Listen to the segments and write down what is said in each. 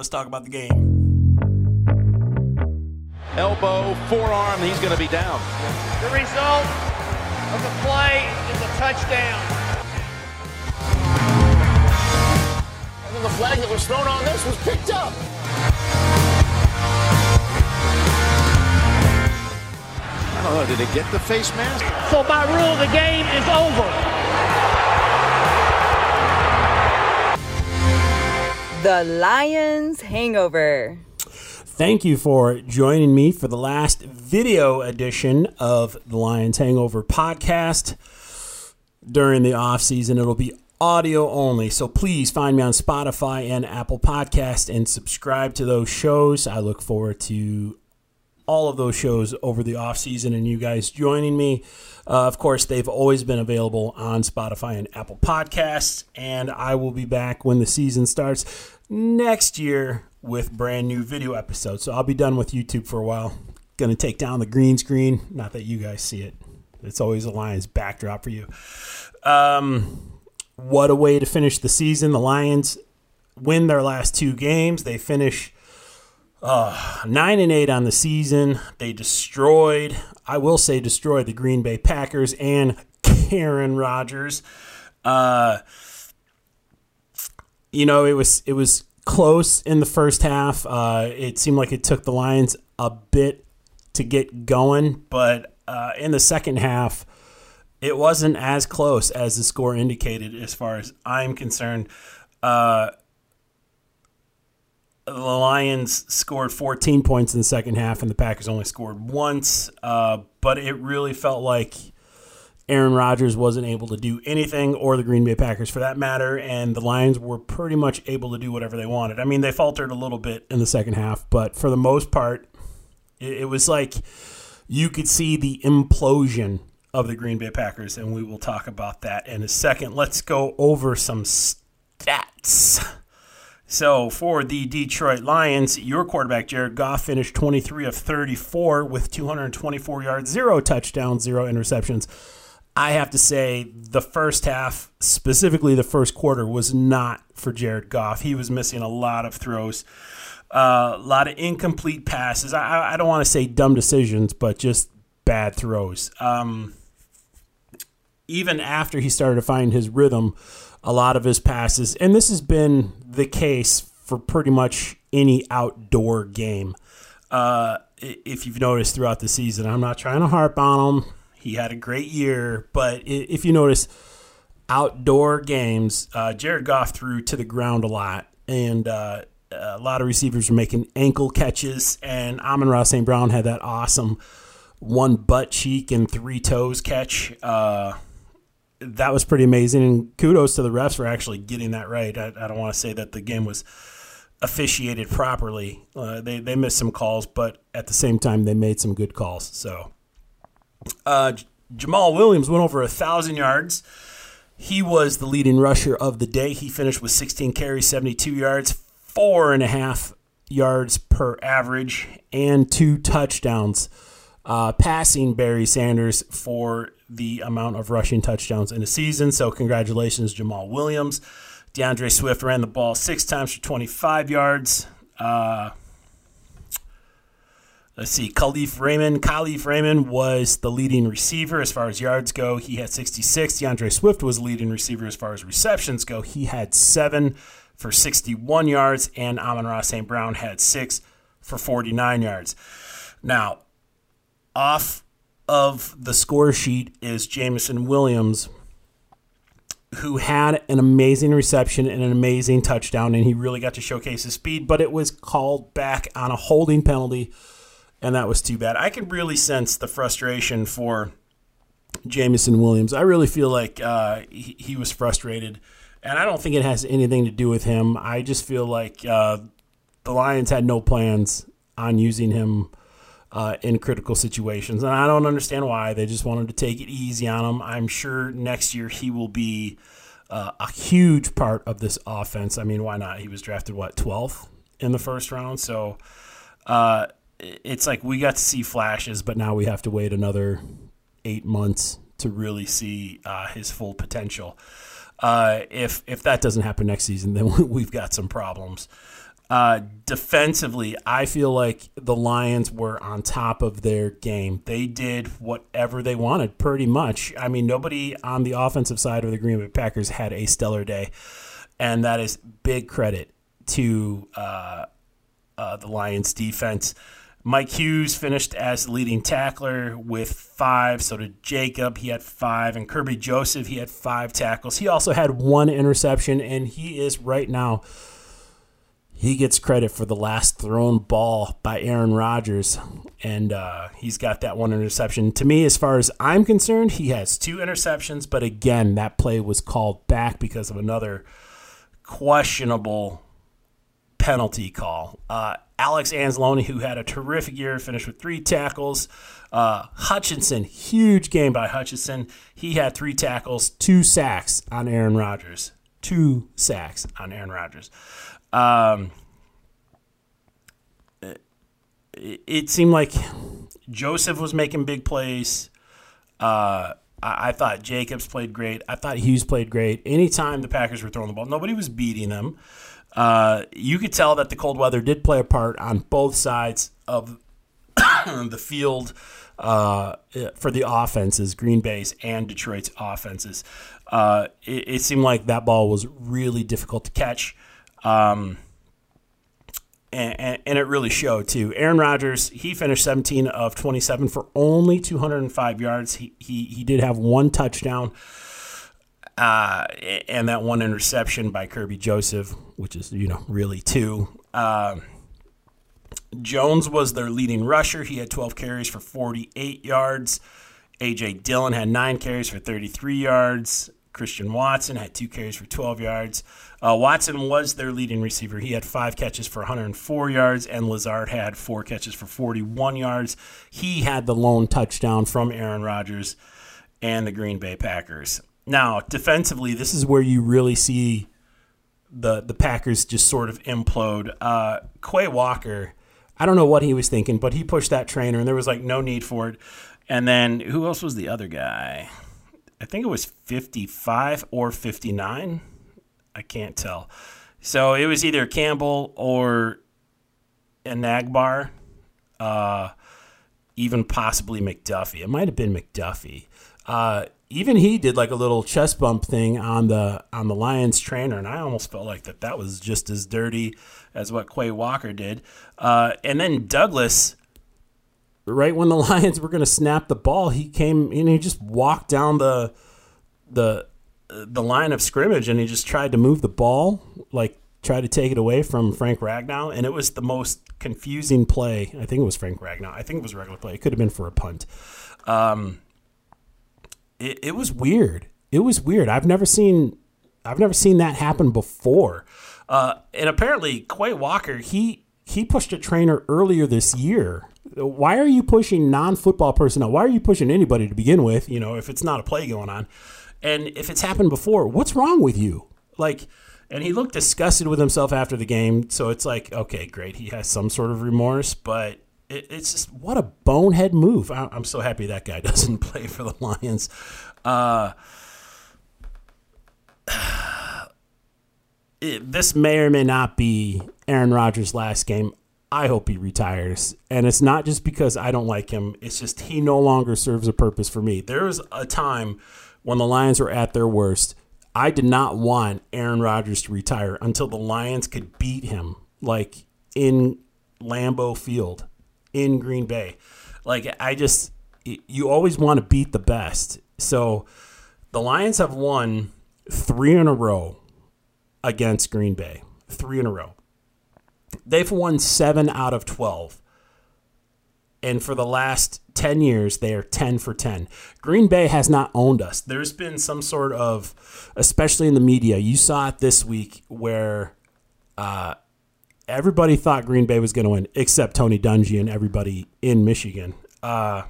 let's talk about the game. Elbow, forearm, he's going to be down. The result of the play is a touchdown. And then the flag that was thrown on this was picked up. I don't know, did it get the face mask? So by rule, the game is over. The Lions Hangover. Thank you for joining me for the last video edition of the Lions Hangover podcast. During the off season, it'll be audio only. So please find me on Spotify and Apple Podcast and subscribe to those shows. I look forward to all of those shows over the off season and you guys joining me. Uh, of course, they've always been available on Spotify and Apple Podcasts, and I will be back when the season starts next year with brand new video episodes. So I'll be done with YouTube for a while. To take down the green screen. Not that you guys see it. It's always a Lions backdrop for you. Um, what a way to finish the season. The Lions win their last two games. They finish uh, nine and eight on the season. They destroyed, I will say, destroyed the Green Bay Packers and Aaron Rodgers. Uh, you know, it was it was close in the first half. Uh, it seemed like it took the Lions a bit to get going, but uh, in the second half, it wasn't as close as the score indicated, as far as I'm concerned. Uh, the Lions scored 14 points in the second half, and the Packers only scored once. Uh, but it really felt like Aaron Rodgers wasn't able to do anything, or the Green Bay Packers for that matter, and the Lions were pretty much able to do whatever they wanted. I mean, they faltered a little bit in the second half, but for the most part, it, was like you could see the implosion of the Green Bay Packers, and we will talk about that in a second. Let's go over some stats. So for the Detroit Lions, your quarterback Jared Goff finished 23 of 34 with 224 yards, zero touchdowns, zero interceptions. I have to say, the first half, specifically the first quarter, was not for Jared Goff. He was missing a lot of throws, uh, a lot of incomplete passes. I, I don't want to say dumb decisions, but just bad throws. Um, even after he started to find his rhythm, a lot of his passes, and this has been the case for pretty much any outdoor game. Uh, if you've noticed throughout the season, I'm not trying to harp on him he had a great year, but if you notice, outdoor games, uh, Jared Goff threw to the ground a lot, and uh, a lot of receivers were making ankle catches, and Amon-Ra St. Brown had that awesome one butt cheek and three toes catch. Uh, that was pretty amazing, and kudos to the refs for actually getting that right. I, I don't want to say that the game was officiated properly. Uh, they they missed some calls, but at the same time, they made some good calls. So uh, Jamaal Williams went over a thousand yards. He was the leading rusher of the day. He finished with 16 carries, 72 yards, four and a half yards per average, and two touchdowns, uh, passing Barry Sanders for the amount of rushing touchdowns in a season. So, congratulations, Jamaal Williams. DeAndre Swift ran the ball six times for 25 yards. Uh, Let's see. Kalif Raymond. Kalif Raymond was the leading receiver as far as yards go. He had 66. DeAndre Swift was leading receiver as far as receptions go. He had seven for 61 yards, and Amon-Ra St. Brown had six for 49 yards. Now, off of the score sheet is Jameson Williams, who had an amazing reception and an amazing touchdown, and he really got to showcase his speed, but it was called back on a holding penalty and that was too bad. I can really sense the frustration for Jameson Williams. I really feel like uh, he, he, was frustrated, and I don't think it has anything to do with him. I just feel like uh, the Lions had no plans on using him uh, in critical situations, and I don't understand why. They just wanted to take it easy on him. I'm sure next year he will be uh, a huge part of this offense. I mean, why not? He was drafted what 12th in the first round, so uh, it's like we got to see flashes, but now we have to wait another eight months to really see uh, his full potential. Uh, if if that doesn't happen next season, then we've got some problems. Uh, defensively, I feel like the Lions were on top of their game. They did whatever they wanted, pretty much. I mean, nobody on the offensive side of the Green Bay Packers had a stellar day, and that is big credit to uh, uh, the Lions defense. Mike Hughes finished as leading tackler with five. So did Jacob. He had five. And Kerby Joseph, he had five tackles. He also had one interception, and he is right now he gets credit for the last thrown ball by Aaron Rodgers, and uh, he's got that one interception. To me, as far as I'm concerned, he has two interceptions, but again, that play was called back because of another questionable penalty call. Uh, Alex Anzalone, who had a terrific year, finished with three tackles. Uh, Hutchinson, huge game by Hutchinson. He had three tackles, two sacks on Aaron Rodgers. Two sacks on Aaron Rodgers. Um, it, it, seemed like Joseph was making big plays. Uh, I, I, thought Jacobs played great. I thought Hughes played great. Anytime the Packers were throwing the ball, nobody was beating them. Uh, you could tell that the cold weather did play a part on both sides of the field uh, for the offenses, Green Bay's and Detroit's offenses. Uh, it, it, seemed like that ball was really difficult to catch. Um, and, and, it really showed too. Aaron Rodgers, he finished 17 of 27 for only 205 yards. He he, he did have one touchdown, uh, and that one interception by Kerby Joseph, which is you know really two. Uh, Jones was their leading rusher. He had 12 carries for 48 yards. AJ Dillon had nine carries for 33 yards. Christian Watson had two carries for 12 yards. Uh, Watson was their leading receiver. He had five catches for 104 yards, and Lazard had four catches for 41 yards. He had the lone touchdown from Aaron Rodgers and the Green Bay Packers. Now, defensively, this is where you really see the the Packers just sort of implode. Uh, Quay Walker, I don't know what he was thinking, but he pushed that trainer, and there was like no need for it. And then who else was the other guy? I think it was 55 or 59. I can't tell. So it was either Campbell or Enagbare, uh, even possibly McDuffie. It might have been McDuffie. Uh, even he did like a little chest bump thing on the on the Lions trainer, and I almost felt like that that was just as dirty as what Quay Walker did. Uh, and then Douglas, right when the Lions were going to snap the ball, he came and he just walked down the the the line of scrimmage and he just tried to move the ball, like try to take it away from Frank Ragnow, and it was the most confusing play. I think it was Frank Ragnow. I think it was a regular play. It could have been for a punt. Um, it, it was weird. It was weird. I've never seen I've never seen that happen before. Uh, and apparently, Quay Walker he he pushed a trainer earlier this year. Why are you pushing non-football personnel? Why are you pushing anybody to begin with? You know, if it's not a play going on. And if it's happened before, what's wrong with you? Like, and he looked disgusted with himself after the game. So it's like, okay, great. He has some sort of remorse, but it, it's just what a bonehead move. I, am so happy that guy doesn't play for the Lions. Uh, it, this may or may not be Aaron Rodgers' last game. I hope he retires. And it's not just because I don't like him, it's just he no longer serves a purpose for me. There was a time when the Lions were at their worst, I did not want Aaron Rodgers to retire until the Lions could beat him, like in Lambeau Field, in Green Bay. Like, I just, you always want to beat the best. So the Lions have won three in a row against Green Bay. Three in a row. They've won seven out of 12 and for the last 10 years they are 10 for 10 green bay has not owned us there's been some sort of especially in the media you saw it this week where uh, everybody thought green bay was going to win except tony dungy and everybody in michigan uh,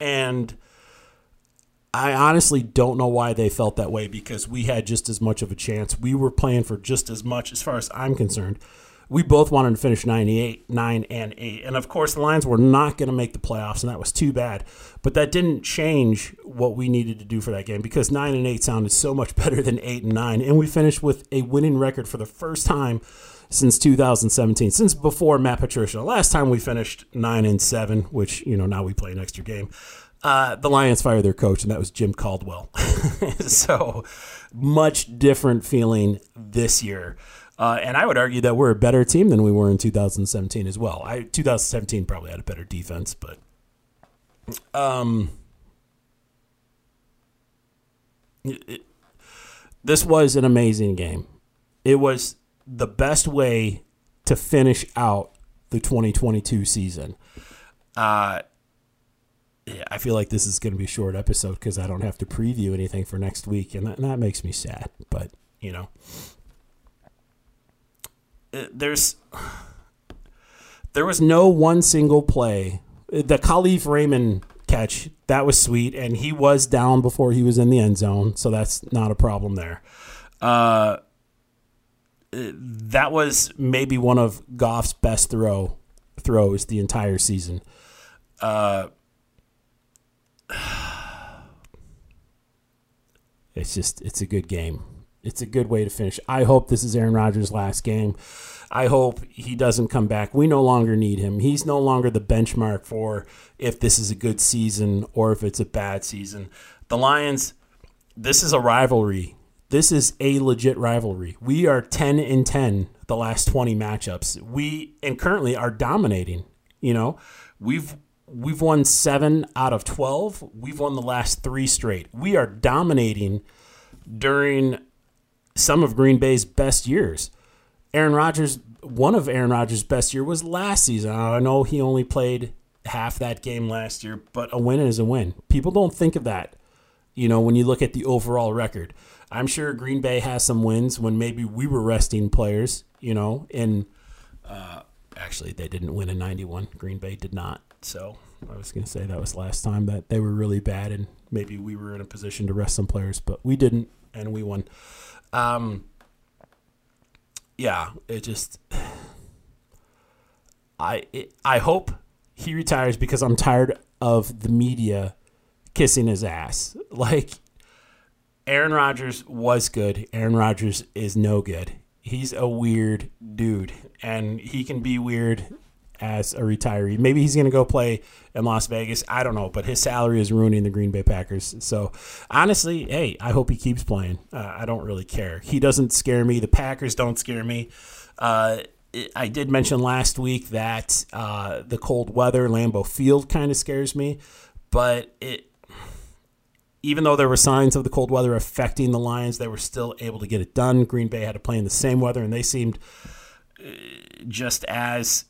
and I honestly don't know why they felt that way because we had just as much of a chance. We were playing for just as much, as far as I'm concerned we both wanted to finish 98, 9, and 8. And of course, the Lions were not going to make the playoffs, and that was too bad. But that didn't change what we needed to do for that game because 9 and 8 sounded so much better than 8 and 9. And we finished with a winning record for the first time since 2017, since before Matt Patricia. Last time we finished 9 and 7, which, you know, now we play an extra game. Uh, the Lions fired their coach, and that was Jim Caldwell. so much different feeling this year. Uh, and I would argue that we're a better team than we were in 2017 as well. I 2017 probably had a better defense, but um, it, this was an amazing game. It was the best way to finish out the 2022 season. Uh, yeah, I feel like this is going to be a short episode because I don't have to preview anything for next week, and that, and that makes me sad. But you know, there's there was no one single play. The Kalif Raymond catch that was sweet, and he was down before he was in the end zone, so that's not a problem there. Uh, that was maybe one of Goff's best throw throws the entire season. Uh, it's just it's a good game it's a good way to finish. I hope this is Aaron Rodgers' last game. I hope he doesn't come back. We no longer need him. He's no longer the benchmark for if this is a good season or if it's a bad season. The Lions, this is a rivalry. This is a legit rivalry. We are 10 in 10 the last 20 matchups. We and currently are dominating, you know. We've we've won 7 out of 12. We've won the last 3 straight. We are dominating during some of Green Bay's best years. Aaron Rodgers, one of Aaron Rodgers' best year was last season. I know he only played half that game last year, but a win is a win. People don't think of that, you know, when you look at the overall record. I'm sure Green Bay has some wins when maybe we were resting players, you know, and uh, actually they didn't win in 91. Green Bay did not. So I was going to say that was last time that they were really bad and maybe we were in a position to rest some players, but we didn't and we won. Um, yeah, it just. I it, I hope he retires because I'm tired of the media kissing his ass. Like Aaron Rodgers was good. Aaron Rodgers is no good. He's a weird dude, and he can be weird as a retiree. Maybe he's going to go play in Las Vegas. I don't know, but his salary is ruining the Green Bay Packers. So honestly, hey, I hope he keeps playing. Uh, I don't really care. He doesn't scare me. The Packers don't scare me. Uh, I did mention last week that uh, the cold weather, Lambeau Field, kind of scares me, but it. Even though there were signs of the cold weather affecting the Lions, they were still able to get it done. Green Bay had to play in the same weather, and they seemed uh, just as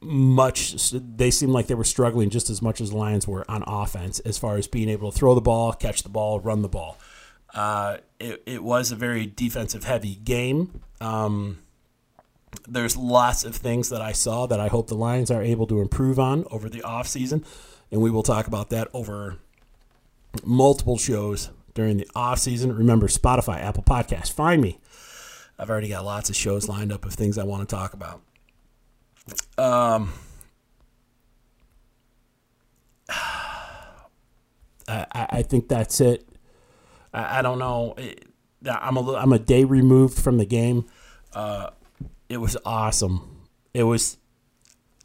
much. They seemed like they were struggling just as much as the Lions were on offense, as far as being able to throw the ball, catch the ball, run the ball. Uh, it, it was a very defensive heavy game. Um, there's lots of things that I saw that I hope the Lions are able to improve on over the offseason, and we will talk about that over multiple shows during the offseason. Remember, Spotify, Apple Podcast, find me. I've already got lots of shows lined up of things I want to talk about. Um, I, I think that's it. I, I don't know. I'm a I'm a day removed from the game. Uh, it was awesome. It was.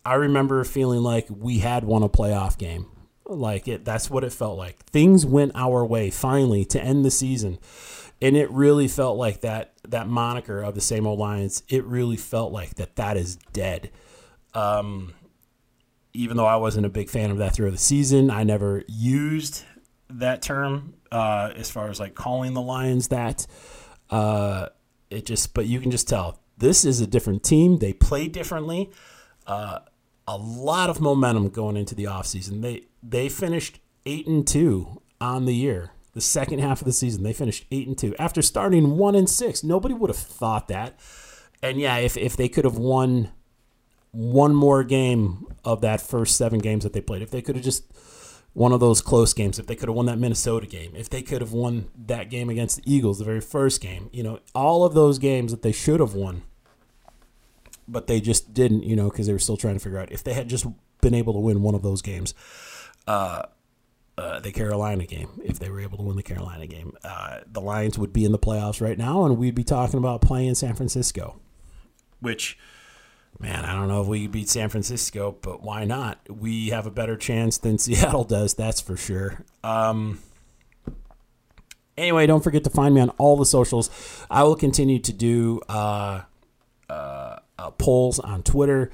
I remember feeling like we had won a playoff game. Like it. That's what it felt like. Things went our way finally to end the season and it really felt like that that moniker of the same old Lions. It really felt like that that is dead. Um, even though I wasn't a big fan of that throughout the season, I never used that term uh, as far as like calling the Lions that. Uh, it just, but you can just tell this is a different team. They play differently. Uh, a lot of momentum going into the offseason. They they finished eight and two on the year the second half of the season. They finished eight and two after starting one and six. Nobody would have thought that. And yeah, if if they could have won one more game of that first seven games that they played, if they could have just one of those close games, if they could have won that Minnesota game, if they could have won that game against the Eagles, the very first game, you know, all of those games that they should have won, but they just didn't, you know, because they were still trying to figure out if they had just been able to win one of those games, uh, uh, the Carolina game, if they were able to win the Carolina game, uh, the Lions would be in the playoffs right now, and we'd be talking about playing San Francisco, which man, I don't know if we beat San Francisco, but why not? We have a better chance than Seattle does, that's for sure. Um, anyway, don't forget to find me on all the socials. I will continue to do uh, uh, uh, polls on Twitter.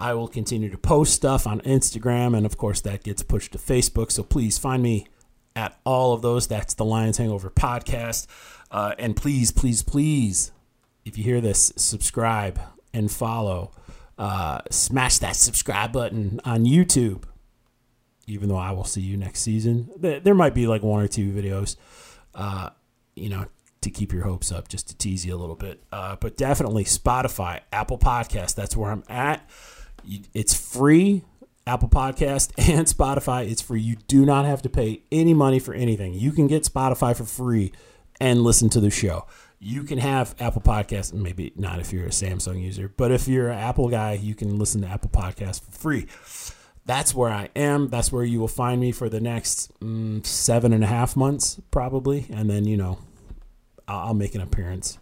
I will continue to post stuff on Instagram, and of course, that gets pushed to Facebook. So please find me at all of those. That's the Lions Hangover podcast. Uh, and please, please, please, if you hear this, subscribe and follow. Uh, smash that subscribe button on YouTube. Even though I will see you next season, there might be like one or two videos, uh, you know, to keep your hopes up, just to tease you a little bit. Uh, but definitely Spotify, Apple Podcast. That's where I'm at. It's free. Apple Podcast and Spotify. It's free. You do not have to pay any money for anything. You can get Spotify for free and listen to the show you can have Apple Podcast, maybe not if you're a Samsung user, but if you're an Apple guy, you can listen to Apple Podcast for free. That's where I am. That's where you will find me for the next mm, seven and a half months, probably. And then, you know, I'll, make an appearance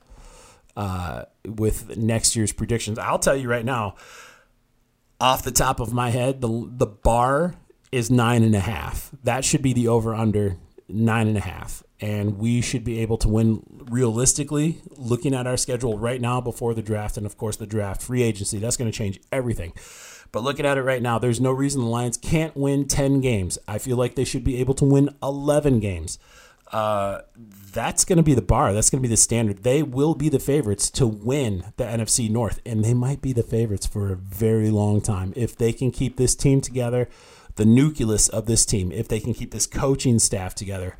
uh, with next year's predictions. I'll tell you right now, off the top of my head, the, the bar is nine and a half. That should be the over under nine and a half. And we should be able to win realistically looking at our schedule right now before the draft and of course the draft free agency. That's going to change everything. But looking at it right now there's no reason the lions can't win 10 games. I feel like they should be able to win 11 games uh, that's going to be the bar that's going to be the standard they will be the favorites to win the nfc north and they might be the favorites for a very long time if they can keep this team together the nucleus of this team if they can keep this coaching staff together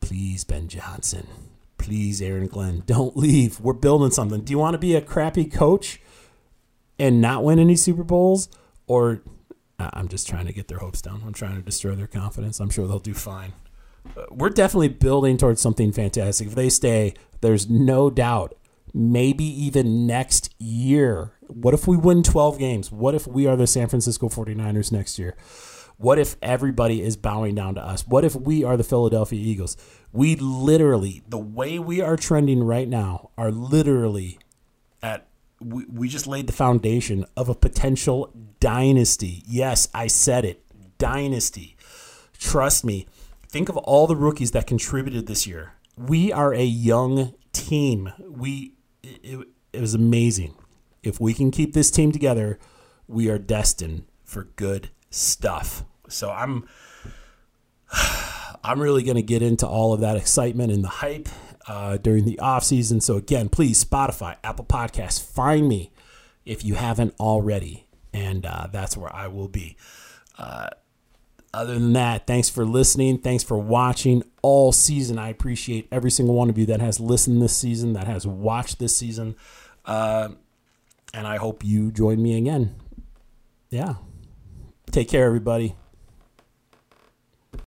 Please, Ben Johnson. Please, Aaron Glenn. Don't leave. We're building something. Do you want to be a crappy coach and not win any Super Bowls? Or I'm just trying to get their hopes down. I'm trying to destroy their confidence. I'm sure they'll do fine. We're definitely building towards something fantastic. If they stay, there's no doubt. Maybe even next year. What if we win 12 games? What if we are the San Francisco 49ers next year? What if everybody is bowing down to us? What if we are the Philadelphia Eagles? We literally, the way we are trending right now, are literally at, we, we just laid the foundation of a potential dynasty. Yes, I said it dynasty. Trust me. Think of all the rookies that contributed this year. We are a young team. We, it, it was amazing. If we can keep this team together, we are destined for good stuff. So I'm I'm really going to get into all of that excitement and the hype uh, during the off season. So again, please Spotify, Apple Podcasts, find me if you haven't already, and uh, that's where I will be. Uh, other than that, thanks for listening. Thanks for watching all season. I appreciate every single one of you that has listened this season, that has watched this season. Uh, and I hope you join me again. Yeah. Take care, everybody.